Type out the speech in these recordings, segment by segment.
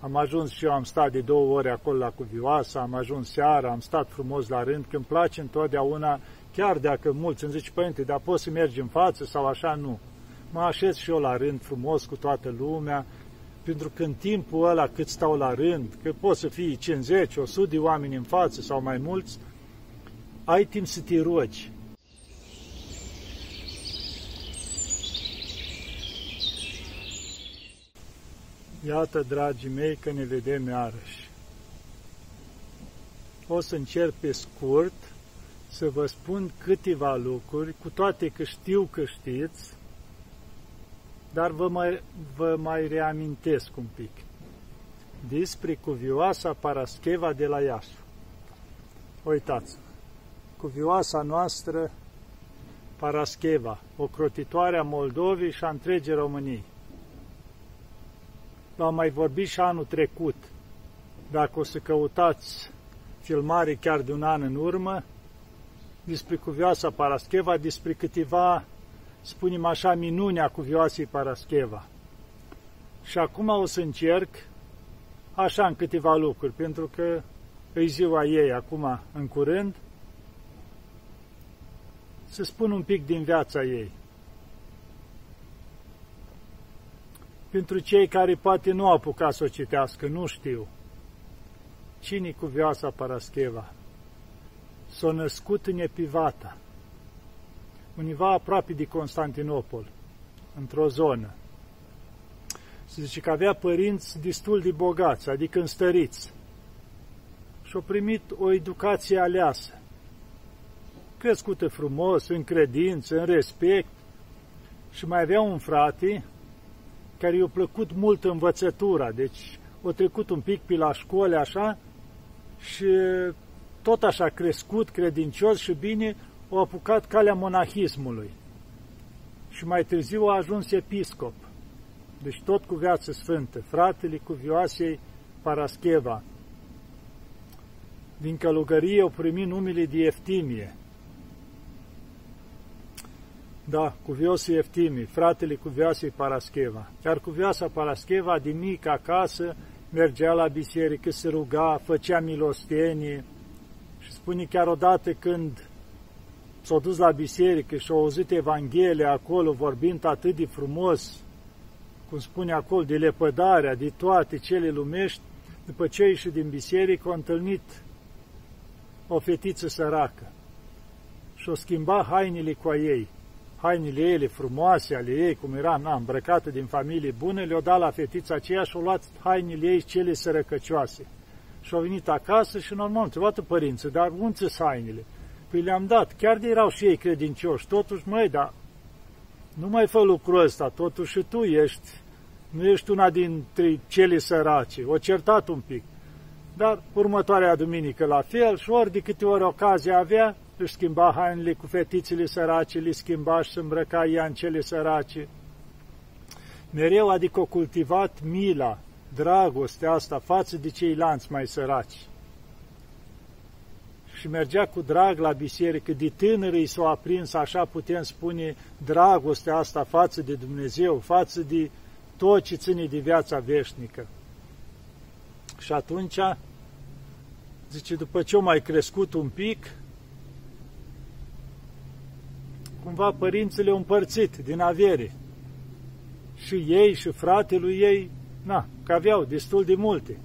Am ajuns și eu, am stat de două ore acolo la Cuvioasa, am ajuns seara, am stat frumos la rând, când place întotdeauna, chiar dacă mulți îmi zici, părinte, dar poți să mergi în față sau așa, nu. Mă așez și eu la rând frumos cu toată lumea, pentru că în timpul ăla cât stau la rând, că pot să fie 50, 100 de oameni în față sau mai mulți, ai timp să te rogi. Iată, dragii mei, că ne vedem iarăși. O să încerc pe scurt să vă spun câteva lucruri, cu toate că știu că știți, dar vă mai, vă mai reamintesc un pic despre cuvioasa Parascheva de la Iași. Uitați-vă, cuvioasa noastră Parascheva, ocrotitoare a Moldovei și a întregii României. V-am mai vorbit și anul trecut. Dacă o să căutați filmare chiar de un an în urmă, despre cuvioasa Parascheva, despre câteva spunem așa, minunea cuvioasei Parascheva. Și acum o să încerc, așa în câteva lucruri, pentru că e ziua ei acum, în curând, să spun un pic din viața ei. Pentru cei care poate nu au apucat să o citească, nu știu. Cine cu vioasa Parascheva? S-a născut în Epivata, univa aproape de Constantinopol, într-o zonă. Se zice că avea părinți destul de bogați, adică înstăriți. Și au primit o educație aleasă, crescută frumos, în credință, în respect. Și mai avea un frate care i-a plăcut mult învățătura, deci o trecut un pic pe la școli așa și tot așa crescut, credincios și bine, au apucat calea monahismului și mai târziu a ajuns episcop. Deci tot cu viață sfântă, fratele cu vioasei Parascheva. Din călugărie au primit numele de Eftimie. Da, cu viosul Eftimie, fratele cu vioasei Parascheva. Iar cu vioasa Parascheva, din mic acasă, mergea la biserică, se ruga, făcea milostenie și spune chiar odată când s-au dus la biserică și au auzit Evanghelia acolo vorbind atât de frumos, cum spune acolo, de lepădarea, de toate cele lumești, după ce ieși din biserică, au întâlnit o fetiță săracă și o schimba hainele cu a ei. Hainele ele frumoase ale ei, cum era na, îmbrăcată din familie bună, le-o dat la fetița aceea și au luat hainele ei cele sărăcăcioase. Și au venit acasă și normal, întrebată părinții, dar unde sunt hainele? Păi le-am dat, chiar de erau și ei credincioși, totuși, măi, dar nu mai fă lucrul ăsta, totuși și tu ești, nu ești una dintre cele sărace, o certat un pic. Dar următoarea duminică la fel și ori de câte ori ocazie avea, își schimba hainele cu fetițele sărace, le schimba și se îmbrăca ea în cele sărace. Mereu adică o cultivat mila, dragostea asta față de ceilalți mai săraci și mergea cu drag la biserică, de tânără s-a aprins, așa putem spune, dragostea asta față de Dumnezeu, față de tot ce ține de viața veșnică. Și atunci, zice, după ce au mai crescut un pic, cumva părinții au împărțit din avere. Și ei și fratele ei, na, că aveau destul de multe.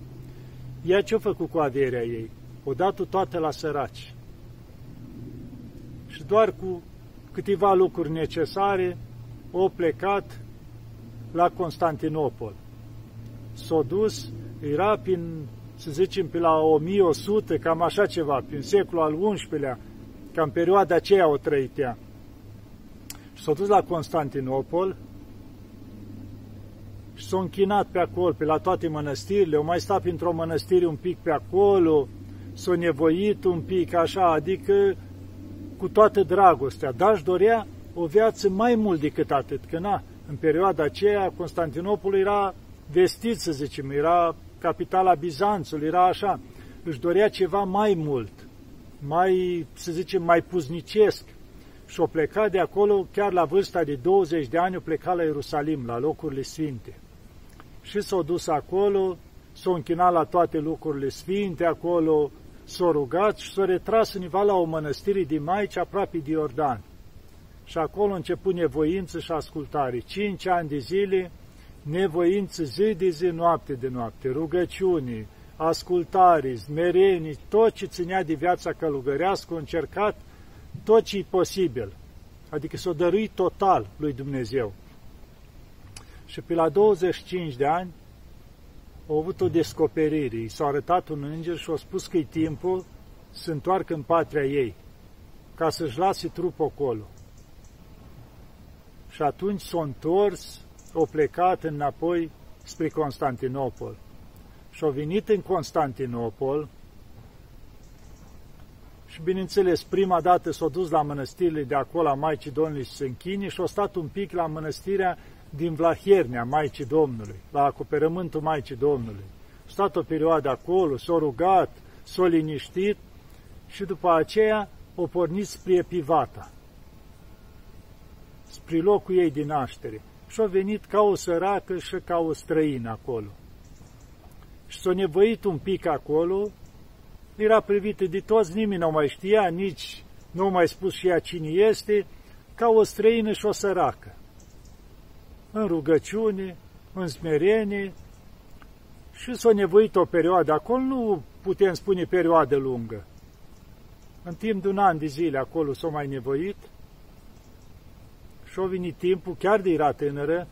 Ea ce-a făcut cu averea ei? o dat toate la săraci. Și doar cu câteva lucruri necesare, o plecat la Constantinopol. S-a dus, era prin, să zicem, pe la 1100, cam așa ceva, prin secolul al XI-lea, cam perioada aceea o trăit ea. Și s-a dus la Constantinopol și s-a închinat pe acolo, pe la toate mănăstirile, o mai stat printr-o mănăstire un pic pe acolo, s-a nevoit un pic așa, adică cu toată dragostea, dar își dorea o viață mai mult decât atât, că na, în perioada aceea Constantinopol era vestit, să zicem, era capitala Bizanțului, era așa, își dorea ceva mai mult, mai, să zicem, mai puznicesc și o pleca de acolo, chiar la vârsta de 20 de ani, o pleca la Ierusalim, la locurile sfinte. Și s-a dus acolo s-a închinat la toate lucrurile sfinte acolo, s-a rugat și s-a retras univa la o mănăstire din Maici, aproape de Iordan. Și acolo a început nevoință și ascultare. Cinci ani de zile, nevoință zi de zi, noapte de noapte, rugăciuni, ascultare, smerenie, tot ce ținea de viața călugărească, a încercat tot ce e posibil. Adică s-a dăruit total lui Dumnezeu. Și pe la 25 de ani au avut o descoperire. I s-a arătat un înger și a spus că e timpul să întoarcă în patria ei, ca să-și lase trupul acolo. Și atunci s-a întors, au plecat înapoi spre Constantinopol. Și au venit în Constantinopol și, bineînțeles, prima dată s-au dus la mănăstirile de acolo, la Maicii Domnului și Sânchini și au stat un pic la mănăstirea din Vlahiernia, Maicii Domnului, la acoperământul Maicii Domnului. A stat o perioadă acolo, s-a rugat, s-a liniștit și după aceea o pornit spre Pivata, spre locul ei din naștere. Și a venit ca o săracă și ca o străină acolo. Și s-a nevoit un pic acolo, era privită de toți, nimeni nu mai știa, nici nu mai spus și ea cine este, ca o străină și o săracă în rugăciune, în smerenie și s-a nevoit o perioadă. Acolo nu putem spune perioadă lungă. În timp de un an de zile acolo s-a mai nevoit și a venit timpul, chiar de era tânără,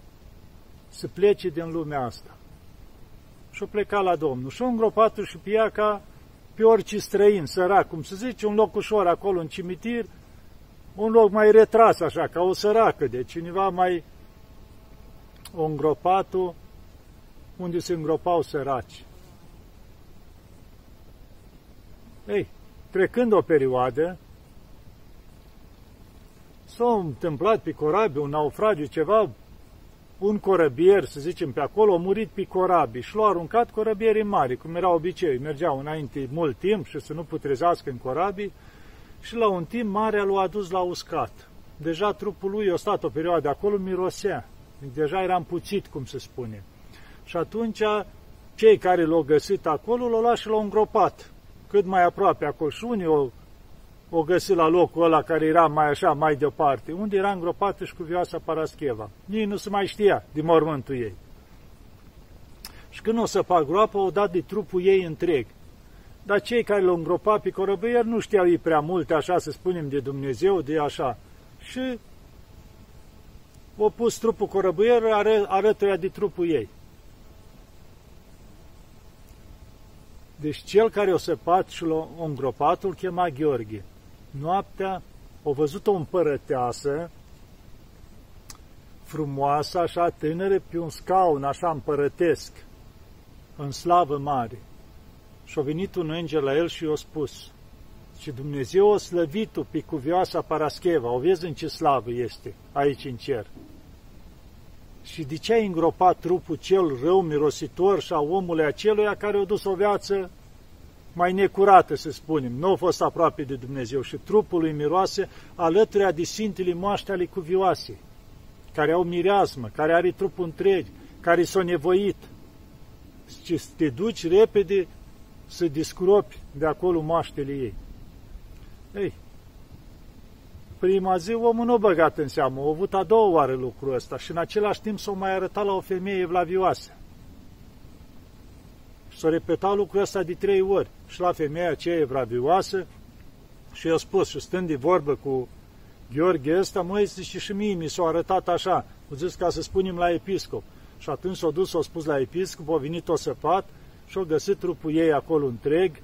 să plece din lumea asta. Și-a plecat la Domnul. Și-a îngropat și pe ea ca pe orice străin, sărac, cum să zice, un loc ușor acolo în cimitir, un loc mai retras așa, ca o săracă, de cineva mai o îngropatul unde se îngropau săraci. Ei, trecând o perioadă, s-a întâmplat pe corabie un naufragiu, ceva, un corăbier, să zicem, pe acolo, a murit pe corabii și l-au aruncat corăbierii mari, cum era obicei, mergeau înainte mult timp și să nu putrezească în corabii și la un timp marea l-a adus la uscat. Deja trupul lui a stat o perioadă acolo, mirosea. Deja era împuțit, cum se spune. Și atunci cei care l-au găsit acolo l-au luat și l-au îngropat, cât mai aproape acolo. Și unii o, o găsit la locul ăla care era mai așa, mai departe, unde era îngropată și cu vioasa Parascheva. Nici nu se mai știa din mormântul ei. Și când o să fac groapă, o dat de trupul ei întreg. Dar cei care l-au îngropat pe corăbăier nu știau ei prea multe, așa să spunem, de Dumnezeu, de așa. Și o pus trupul corăbuier, ară, arătuia de trupul ei. Deci cel care o săpat și l-a îngropat îl chema Gheorghe. Noaptea o văzut o împărăteasă, frumoasă, așa tânără, pe un scaun, așa împărătesc, în slavă mare. Și a venit un înger la el și i-a spus, și Dumnezeu o slăvit-o pe cuvioasa Parascheva, o vezi în ce slavă este aici în cer. Și de ce ai îngropat trupul cel rău, mirositor și a omului aceluia care a dus o viață mai necurată, să spunem, nu a fost aproape de Dumnezeu și trupul lui miroase alături de Sfintele moaște ale cuvioase, care au mireasmă, care are trupul întreg, care s-au nevoit. Și te duci repede să discropi de acolo moaștele ei. Ei, prima zi omul nu băgat în seamă, a avut a doua oară lucrul ăsta și în același timp s-o mai arătat la o femeie evlavioasă. Și s-a repetat lucrul ăsta de trei ori și la femeia aceea evlavioasă și i-a spus și stând de vorbă cu Gheorghe ăsta, măi, și și mie mi s-a arătat așa, a zis ca să spunem la episcop. Și atunci s-a dus, s-a spus la episcop, a venit o săpat și a găsit trupul ei acolo întreg,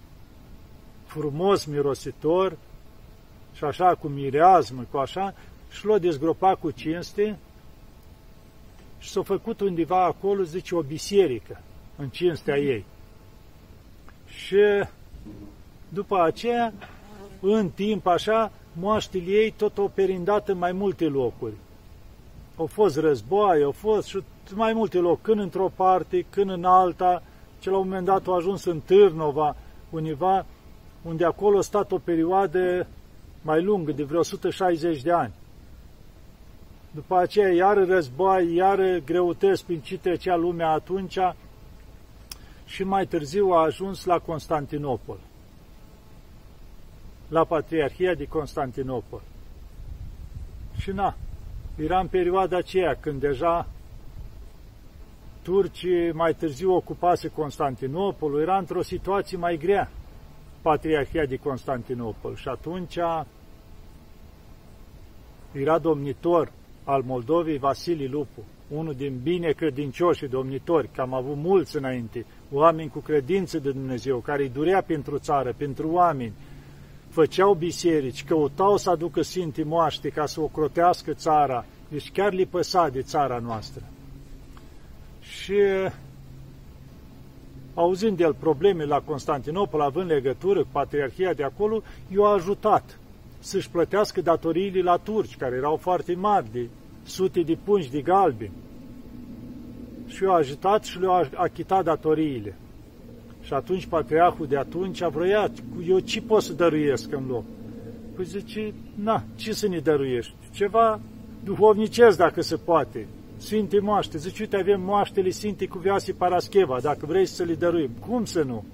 frumos, mirositor, și așa cu mireazmă, cu așa, și l-a dezgropat cu cinste și s-a făcut undeva acolo, zice, o biserică în cinstea ei. Și după aceea, în timp așa, moaștele ei tot au perindat în mai multe locuri. Au fost războaie, au fost și mai multe locuri, când într-o parte, când în alta, ce la un moment dat au ajuns în Târnova, univa, unde acolo a stat o perioadă mai lungă, de vreo 160 de ani. După aceea, iară război, iară greutăți prin ce trecea lumea atunci și mai târziu a ajuns la Constantinopol, la Patriarhia de Constantinopol. Și na, era în perioada aceea când deja turcii mai târziu ocupase Constantinopolul, era într-o situație mai grea, Patriarhia de Constantinopol. Și atunci era domnitor al Moldovei Vasilii Lupu, unul din bine credincioși domnitori, că am avut mulți înainte, oameni cu credință de Dumnezeu, care îi durea pentru țară, pentru oameni, făceau biserici, căutau să aducă Sfintii moaște ca să o crotească țara, deci chiar li păsa de țara noastră. Și auzind de el probleme la Constantinopol, având legătură cu patriarhia de acolo, i-a ajutat să-și plătească datoriile la turci, care erau foarte mari, de sute de pungi de galbi. Și i-a ajutat și le-a achitat datoriile. Și atunci patriarhul de atunci a vroiat, eu ce pot să dăruiesc în loc? Păi zice, na, ce să ne dăruiești? Ceva duhovnicesc dacă se poate. Sfinte moaște. Zice, uite, avem moaștele Sfinte cu Viasii Parascheva, dacă vrei să le dăruim. Cum să nu?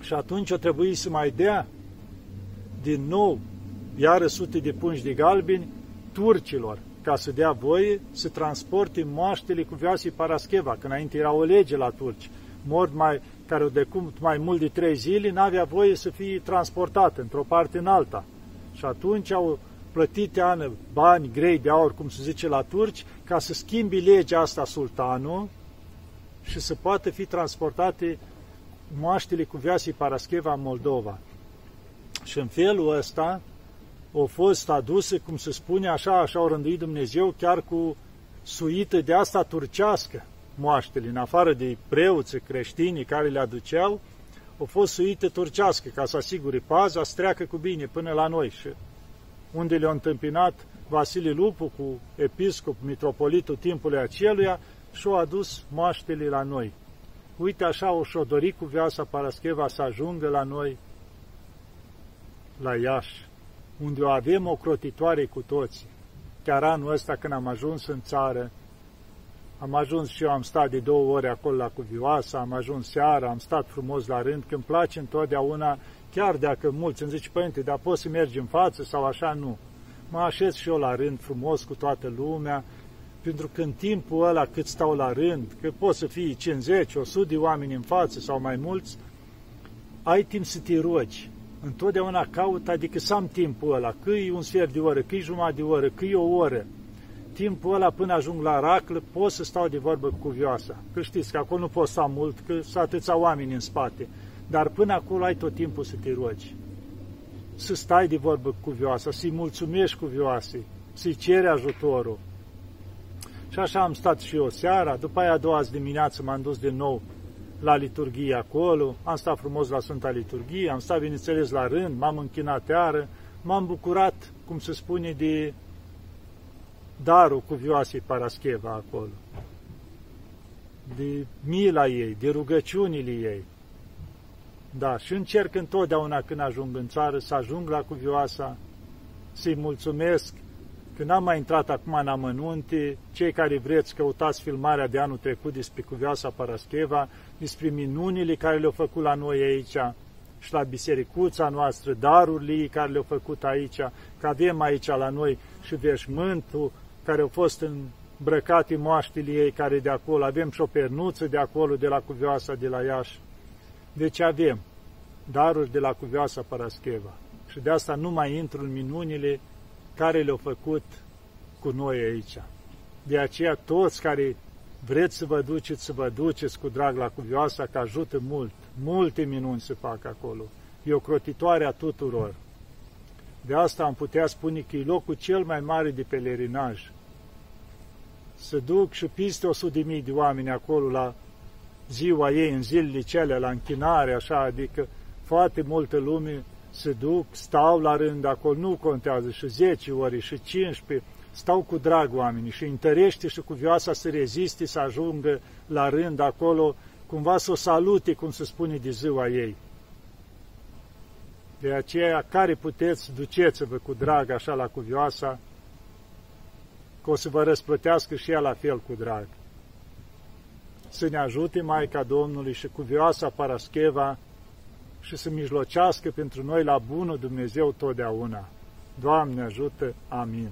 Și atunci o trebuie să mai dea din nou, iară sute de pungi de galbini, turcilor, ca să dea voie să transporte moaștele cu Viasii Parascheva, că înainte era o lege la turci. Mort mai, care o decum mai mult de trei zile, n-avea voie să fie transportat într-o parte în alta. Și atunci au plătite ană bani grei de aur, cum se zice la turci, ca să schimbi legea asta sultanul și să poată fi transportate moaștele cu Viasii Parascheva în Moldova. Și în felul ăsta au fost aduse, cum se spune așa, așa au rânduit Dumnezeu, chiar cu suită de asta turcească moaștele, în afară de preoți creștini care le aduceau, au fost suite turcească, ca să asigure paza, să treacă cu bine până la noi. Și unde le-a întâmpinat Vasile Lupu cu episcop, mitropolitul timpului aceluia și au adus moaștele la noi. Uite așa o și-o dori cu viața Parascheva să ajungă la noi, la Iași, unde o avem o crotitoare cu toții. Chiar anul ăsta când am ajuns în țară, am ajuns și eu, am stat de două ore acolo la Cuvioasa, am ajuns seara, am stat frumos la rând, când place întotdeauna chiar dacă mulți îmi zice, părinte, dar poți să mergi în față sau așa, nu. Mă așez și eu la rând frumos cu toată lumea, pentru că în timpul ăla cât stau la rând, că poți să fii 50, 100 de oameni în față sau mai mulți, ai timp să te rogi. Întotdeauna caut, adică să am timpul ăla, că e un sfert de oră, că e jumătate de oră, că e o oră. Timpul ăla până ajung la raclă, pot să stau de vorbă cu vioasa. Că știți că acolo nu pot sta mult, că sunt atâția oameni în spate dar până acolo ai tot timpul să te rogi. Să stai de vorbă cu vioasa, să-i mulțumești cu vioasei, să-i ceri ajutorul. Și așa am stat și eu seara, după aia a doua zi dimineață m-am dus din nou la liturghie acolo, am stat frumos la Sfânta Liturghie, am stat, bineînțeles, la rând, m-am închinat iară, m-am bucurat, cum se spune, de darul cuvioasei Parascheva acolo, de mila ei, de rugăciunile ei. Da, și încerc întotdeauna când ajung în țară să ajung la cuvioasa, să-i mulțumesc că n-am mai intrat acum în amănunte, cei care vreți căutați filmarea de anul trecut despre cuvioasa Parascheva, despre minunile care le-au făcut la noi aici și la bisericuța noastră, darurile ei care le-au făcut aici, că avem aici la noi și veșmântul care au fost îmbrăcate moaștile ei care de acolo, avem și o pernuță de acolo, de la cuvioasa de la Iași. Deci avem daruri de la Cuvioasa Parascheva. Și de asta nu mai intru în minunile care le-au făcut cu noi aici. De aceea toți care vreți să vă duceți, să vă duceți cu drag la Cuvioasa, că ajută mult. Multe minuni se fac acolo. E o crotitoare a tuturor. De asta am putea spune că e locul cel mai mare de pelerinaj. Să duc și peste 100.000 de oameni acolo la ziua ei, în zilele cele, la închinare, așa, adică foarte multă lume se duc, stau la rând acolo, nu contează, și 10 ori, și 15, stau cu drag oamenii și întărește și cu vioasa să reziste, să ajungă la rând acolo, cumva să o salute, cum se spune, de ziua ei. De aceea, care puteți, duceți-vă cu drag așa la cuvioasa, că o să vă răsplătească și ea la fel cu drag să ne ajute Maica Domnului și cuvioasa Parascheva și să mijlocească pentru noi la bunul Dumnezeu totdeauna. Doamne ajută! Amin.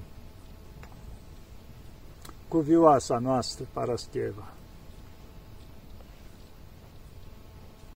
Cuvioasa noastră Parascheva